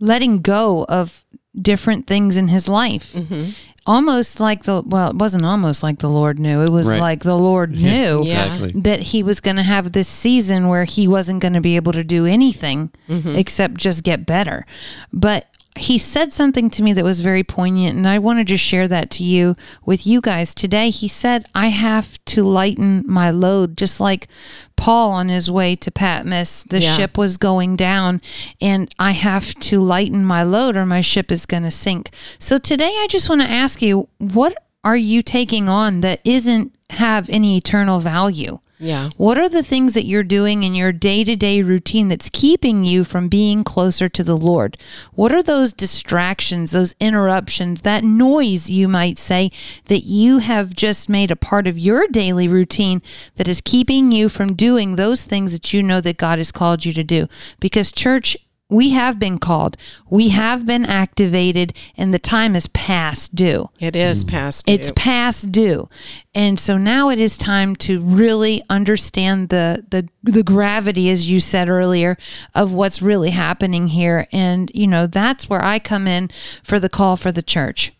letting go of different things in his life. Mm-hmm. Almost like the, well, it wasn't almost like the Lord knew. It was Right. like the Lord knew Yeah. Exactly. that he was going to have this season where he wasn't going to be able to do anything mm-hmm. except just get better. But he said something to me that was very poignant, and I want to just share that to you with you guys today. He said, I have to lighten my load, just like Paul on his way to Patmos. The Yeah. ship was going down, and I have to lighten my load, or my ship is going to sink. So today, I just want to ask you, what are you taking on that isn't have any eternal value? Yeah. What are the things that you're doing in your day to day routine that's keeping you from being closer to the Lord? What are those distractions, those interruptions, that noise, you might say, that you have just made a part of your daily routine that is keeping you from doing those things that you know that God has called you to do? Because, church, we have been called, we have been activated, and the time is past due. It is mm. past due. It's past due. And so now it is time to really understand the the the gravity as you said earlier of what's really happening here and you know that's where I come in for the call for the church.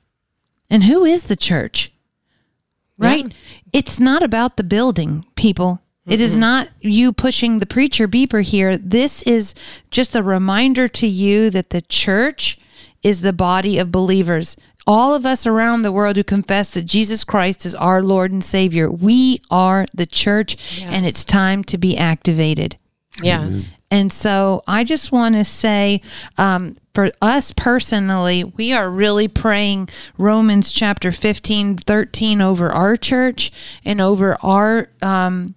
And who is the church? Right? It's not about the building, people. It is not you pushing the preacher beeper here. This is just a reminder to you that the church is the body of believers. All of us around the world who confess that Jesus Christ is our Lord and Savior, we are the church, and it's time to be activated. yes. And so I just want to say, um, for us personally, we are really praying Romans chapter 15, 13 over our church and over our. Um,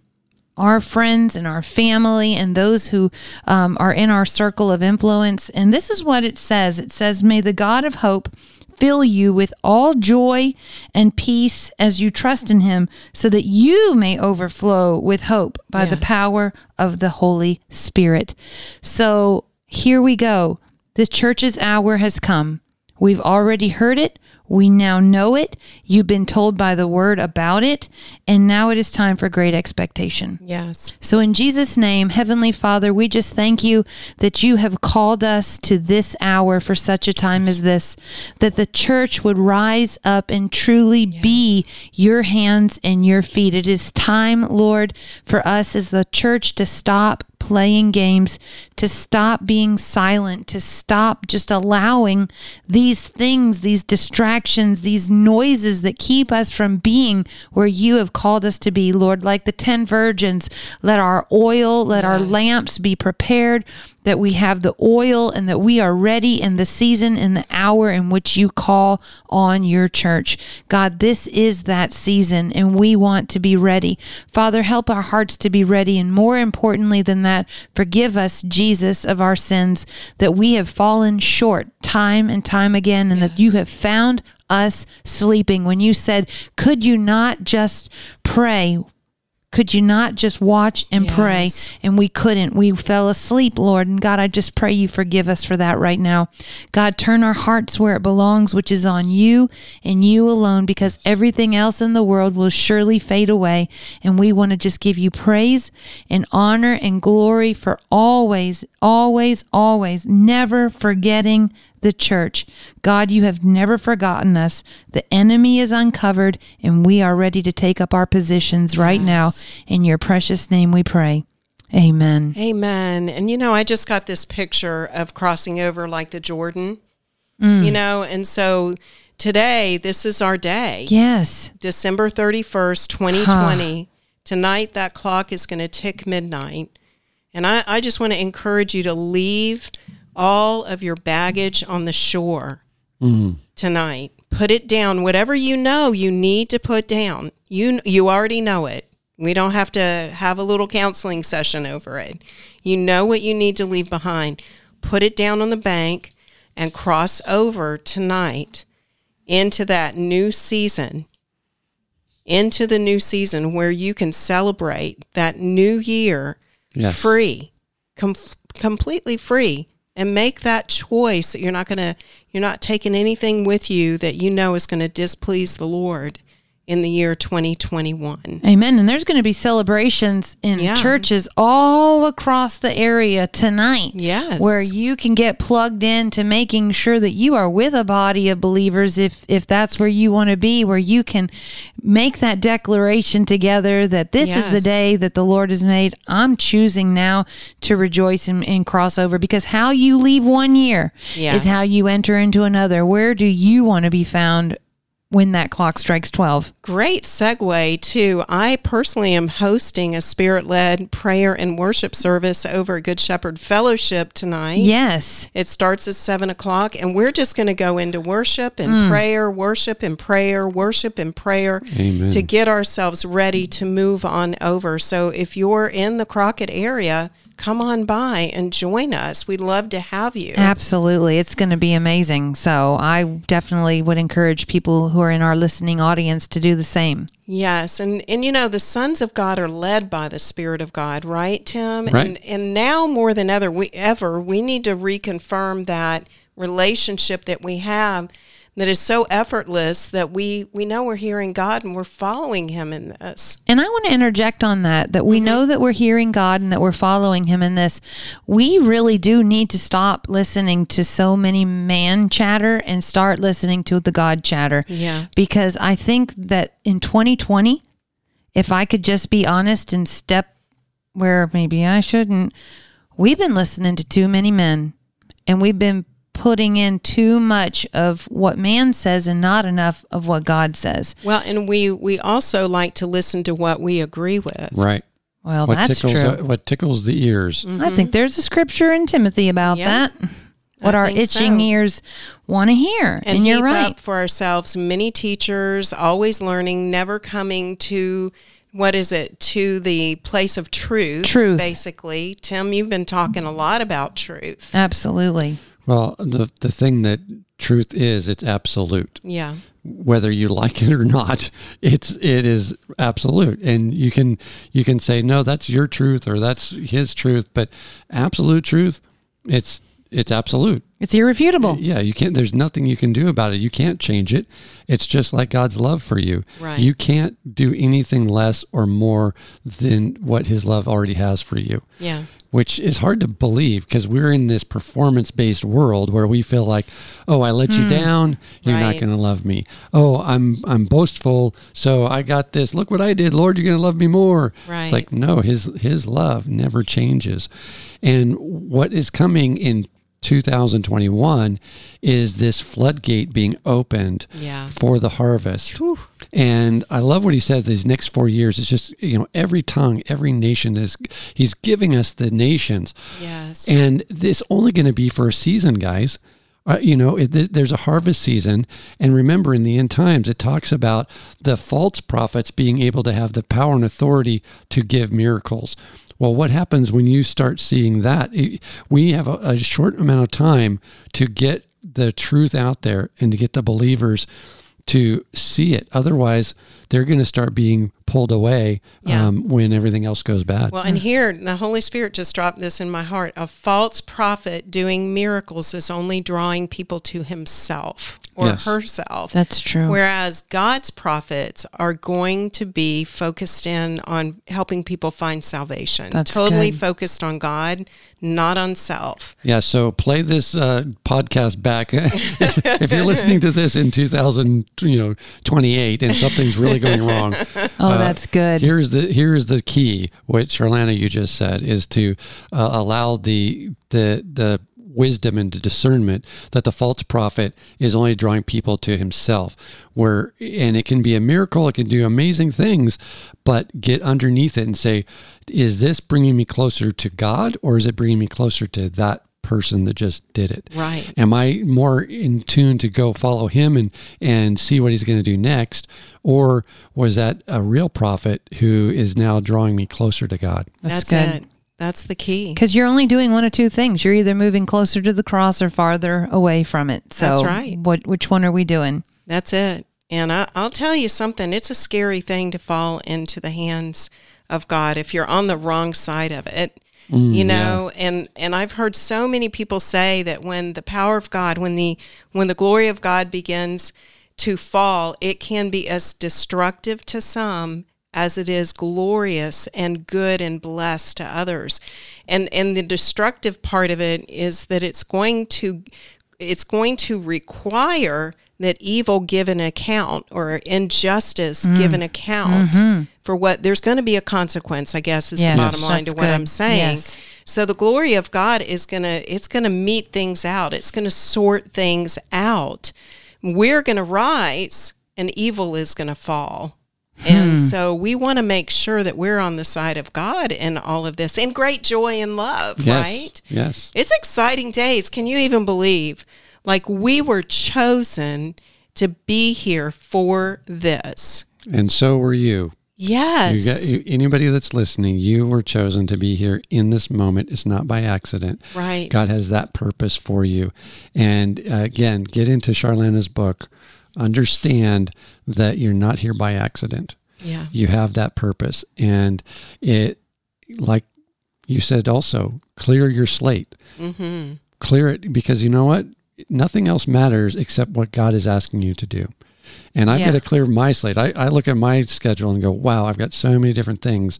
our friends and our family and those who um, are in our circle of influence. And this is what it says it says, May the God of hope fill you with all joy and peace as you trust in him, so that you may overflow with hope by the power of the Holy Spirit. So here we go. The church's hour has come. We've already heard it. We now know it. You've been told by the word about it. And now it is time for great expectation. Yes. So, in Jesus' name, Heavenly Father, we just thank you that you have called us to this hour for such a time as this, that the church would rise up and truly be your hands and your feet. It is time, Lord, for us as the church to stop playing games, to stop being silent, to stop just allowing these things, these distractions, these noises that keep us from being where you have called us to be, Lord, like the 10 virgins. Let our oil, let our lamps be prepared. That we have the oil and that we are ready in the season and the hour in which you call on your church. God, this is that season and we want to be ready. Father, help our hearts to be ready. And more importantly than that, forgive us, Jesus, of our sins that we have fallen short time and time again and that you have found us sleeping. When you said, Could you not just pray? Could you not just watch and pray? And we couldn't. We fell asleep, Lord. And God, I just pray you forgive us for that right now. God, turn our hearts where it belongs, which is on you and you alone, because everything else in the world will surely fade away. And we want to just give you praise and honor and glory for always, always, always, never forgetting the church. God, you have never forgotten us. The enemy is uncovered, and we are ready to take up our positions right now. In your precious name we pray. Amen. Amen. And you know, I just got this picture of crossing over like the Jordan, mm. you know, and so today, this is our day. Yes. December 31st, 2020. Tonight, that clock is going to tick midnight. And I, I just want to encourage you to leave all of your baggage on the shore mm. tonight. Put it down. Whatever you know you need to put down. You you already know it. We don't have to have a little counseling session over it. You know what you need to leave behind. Put it down on the bank and cross over tonight into that new season. Into the new season where you can celebrate that new year Yes. free, com- completely free, and make that choice that you're not going to, you're not taking anything with you that you know is going to displease the Lord in the year 2021. Amen. And there's going to be celebrations in Yeah. churches all across the area tonight. Yes. Where you can get plugged in to making sure that you are with a body of believers if if that's where you want to be, where you can make that declaration together that this is the day that the Lord has made. I'm choosing now to rejoice and, and cross over because how you leave one year Yes. is how you enter into another. Where do you want to be found when that clock strikes 12? Great segue, too. I personally am hosting a spirit led prayer and worship service over at Good Shepherd Fellowship tonight. Yes. It starts at seven o'clock, and we're just going to go into worship and Mm. prayer, worship and prayer, worship and prayer Amen. to get ourselves ready to move on over. So if you're in the Crockett area, come on by and join us. We'd love to have you. Absolutely. It's going to be amazing. So I definitely would encourage people who are in our listening audience to do the same. Yes, and and you know the sons of God are led by the Spirit of God, right, Tim? Right. And and now more than ever, we ever we need to reconfirm that relationship that we have that is so effortless that we we know we're hearing God and we're following Him in this. And I want to interject on that that we know mm-hmm. that we're hearing God and that we're following him in this. We really do need to stop listening to so many man chatter and start listening to the God chatter. Yeah. Because I think that in 2020 if I could just be honest and step where maybe I shouldn't, we've been listening to too many men and we've been putting in too much of what man says and not enough of what God says. Well, and we we also like to listen to what we agree with. Right. Well, what that's tickles true. what tickles the ears. I think mm-hmm. there's a scripture in Timothy about Yeah. that. What I our itching so. ears want to hear. And, and you're right. up for ourselves many teachers always learning never coming to what is it to the place of truth Truth. basically tim you've been talking a lot about truth Absolutely. Well, the the thing that truth is, it's absolute. yeah Whether you like it or not, it's it is absolute. And you can you can say no, that's your truth or that's his truth, but absolute truth, it's it's absolute. It's irrefutable. Yeah, you can't. There's nothing you can do about it. You can't change it. It's just like God's love for you. Right. You can't do anything less or more than what His love already has for you. yeah Which is hard to believe because we're in this performance-based world where we feel like, oh, I let you hmm. down, you're not going to love me. Oh, I'm I'm boastful, so I got this. Look what I did, Lord. You're going to love me more. Right. It's like no, His His love never changes, and what is coming in 2021 is this floodgate being opened Yeah. for the harvest. And I love what he said. These next four years, it's just you know every tongue, every nation is. He's giving us the nations, Yes. and this only going to be for a season, guys. Uh, you know, it, there's a harvest season, and remember, in the end times, it talks about the false prophets being able to have the power and authority to give miracles. Well, what happens when you start seeing that? We have a, a short amount of time to get the truth out there and to get the believers to see it. Otherwise, they're going to start being pulled away Yeah. um, when everything else goes bad. Well, and here the Holy Spirit just dropped this in my heart. A false prophet doing miracles is only drawing people to himself or Yes. herself. That's true. Whereas God's prophets are going to be focused in on helping people find salvation. That's totally good. focused on God, not on self. Yeah, so play this uh, podcast back if you're listening to this in 2000, you know, 28, and something's really going wrong. oh, that's good. Here's the here's the key. What Charlana you just said is to uh, allow the the the wisdom and the discernment that the false prophet is only drawing people to himself where and it can be a miracle it can do amazing things but get underneath it and say is this bringing me closer to god or is it bringing me closer to that person that just did it Right. am i more in tune to go follow him and and see what he's going to do next or was that a real prophet who is now drawing me closer to god That's, That's, good. it. That's the key. Because you're only doing one of two things. You're either moving closer to the cross or farther away from it. So That's right. What? Which one are we doing? That's it. And I, I'll tell you something, it's a scary thing to fall into the hands of God if you're on the wrong side of it. You know, and and I've heard so many people say that when the power of God, when the when the glory of God begins to fall, it can be as destructive to some as it is glorious and good and blessed to others. And and the destructive part of it is that it's going to it's going to require that evil give an account or injustice Mm. give an account for what there's going to be a consequence, I guess is. Yes, the bottom line to that's what good. I'm saying. Yes. So the glory of God is going to it's going to meet things out. It's going to sort things out. We're going to rise and evil is going to fall. Hmm. And so we want to make sure that we're on the side of God in all of this in great joy and love, yes right? yes It's exciting days. Can you even believe? Like we were chosen to be here for this. and so were you Yes. You got you, anybody that's listening. You were chosen to be here in this moment. It's not by accident. Right. God has that purpose for you. And uh, again, get into Charlana's book. Understand that you're not here by accident. yeah. You have that purpose, and it, like you said, also clear your slate. Mm-hmm. Clear it because you know what? Nothing else matters except what God is asking you to do. And I've Yeah. got to clear my slate. I, I look at my schedule and go, wow, I've got so many different things,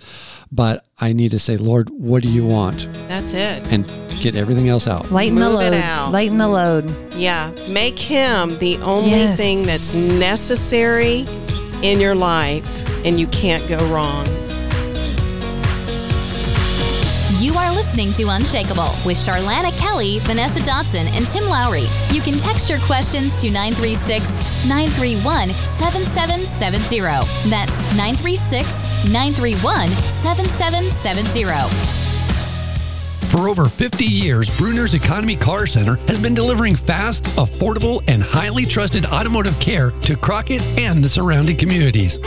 but I need to say, Lord, what do you want? That's it. And get everything else out. Lighten the Move it load. out. Lighten the load. Yeah. Make him the only Yes. thing that's necessary in your life and you can't go wrong. You are listening to Unshakable with Charlana Kelly, Vanessa Dotson, and Tim Lowry. You can text your questions to 936 931 7770. That's 936 931 7770. For over 50 years, Bruner's Economy Car Center has been delivering fast, affordable, and highly trusted automotive care to Crockett and the surrounding communities.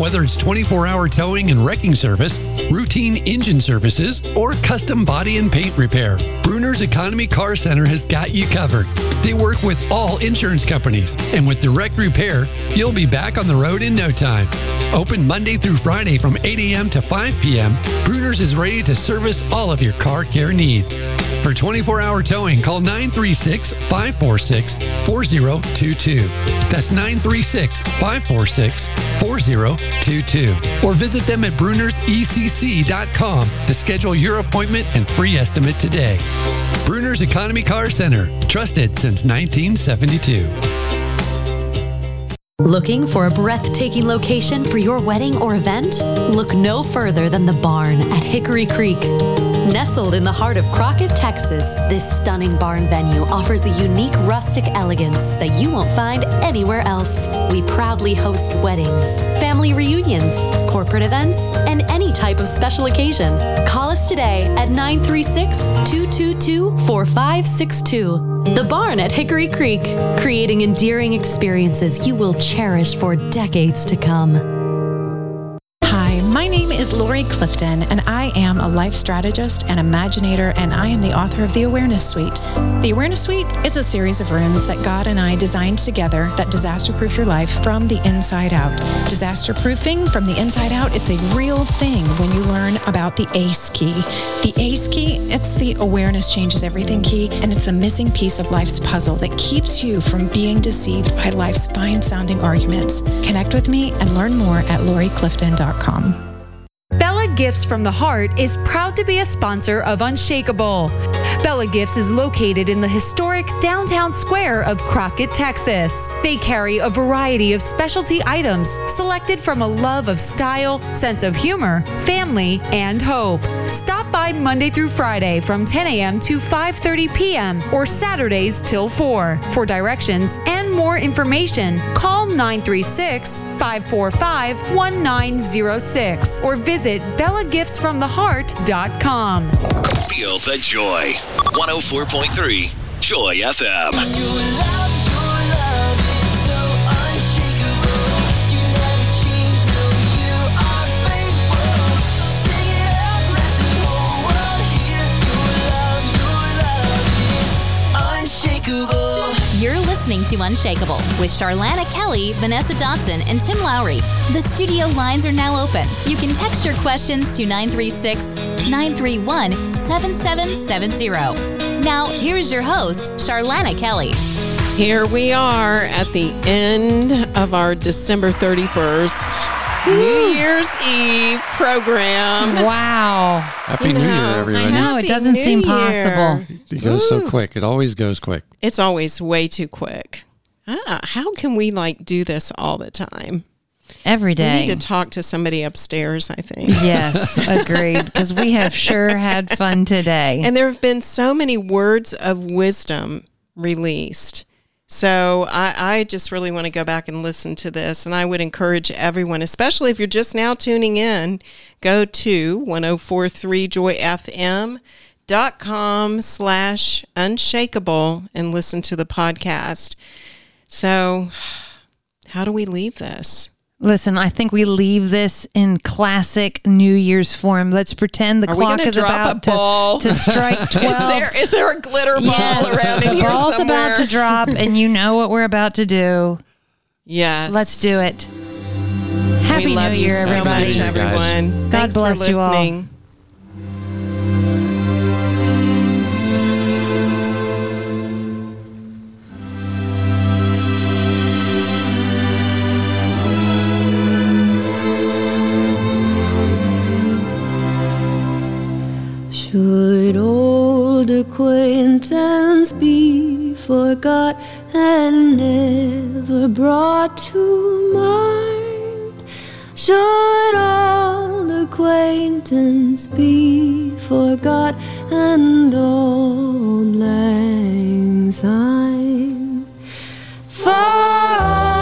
Whether it's 24 hour towing and wrecking service, routine engine services, or custom body and paint repair, Bruner's Economy Car Center has got you covered. They work with all insurance companies, and with direct repair, you'll be back on the road in no time. Open Monday through Friday from 8 a.m. to 5 p.m., Bruner's is ready to service all of your car care needs. For 24 hour towing, call 936 546 4022. That's 936 546 4022. Or visit them at brunersecc.com to schedule your appointment and free estimate today. Bruner's Economy Car Center, trusted since 1972. Looking for a breathtaking location for your wedding or event? Look no further than the barn at Hickory Creek. Nestled in the heart of Crockett, Texas, this stunning barn venue offers a unique rustic elegance that you won't find anywhere else. We proudly host weddings, family reunions, corporate events, and any type of special occasion. Call us today at 936 222 4562. The Barn at Hickory Creek, creating endearing experiences you will cherish for decades to come. Lori Clifton, and I am a life strategist and imaginator, and I am the author of The Awareness Suite. The Awareness Suite is a series of rooms that God and I designed together that disaster proof your life from the inside out. Disaster proofing from the inside out, it's a real thing when you learn about the ACE key. The ACE key, it's the awareness changes everything key, and it's the missing piece of life's puzzle that keeps you from being deceived by life's fine sounding arguments. Connect with me and learn more at loriclifton.com. Gifts from the Heart is proud to be a sponsor of Unshakable. Bella Gifts is located in the historic downtown square of Crockett, Texas. They carry a variety of specialty items selected from a love of style, sense of humor, family, and hope. Stop by Monday through Friday from 10 a.m. to 5:30 p.m. or Saturdays till 4. For directions and more information, call 936-545-1906 or visit bellagiftsfromtheheart.com. Feel the joy. 104.3 Joy FM. You're listening to Unshakable with Charlana Kelly, Vanessa Dotson, and Tim Lowry. The studio lines are now open. You can text your questions to 936 931 7770. Now, here's your host, Charlana Kelly. Here we are at the end of our December 31st New Year's Eve program. Wow. Happy You New Year, know, everybody. I know, it doesn't New seem Year. possible. It goes so quick. It always goes quick. It's always way too quick. Ah, how can we like do this all the time? Every We need to talk to somebody upstairs, I think. yes, agreed. Because we have sure had fun today. And there have been so many words of wisdom released. So I, I just really want to go back and listen to this. And I would encourage everyone, especially if you're just now tuning in, go to 1043joyfm.com slash unshakable and listen to the podcast. So how do we leave this? Listen, I think we leave this in classic New Year's form. Let's pretend the Are clock is about to, to strike 12. Is there is there a glitter ball yes, around in the here ball's somewhere? about to drop, and you know what we're about to do. Yes. Let's do it. Happy we love New you Year, so everybody. much, Happy New Year, guys. everyone. God Thanks bless for you all. Should old acquaintance be forgot and never brought to mind? Should old acquaintance be forgot and old lang syne? For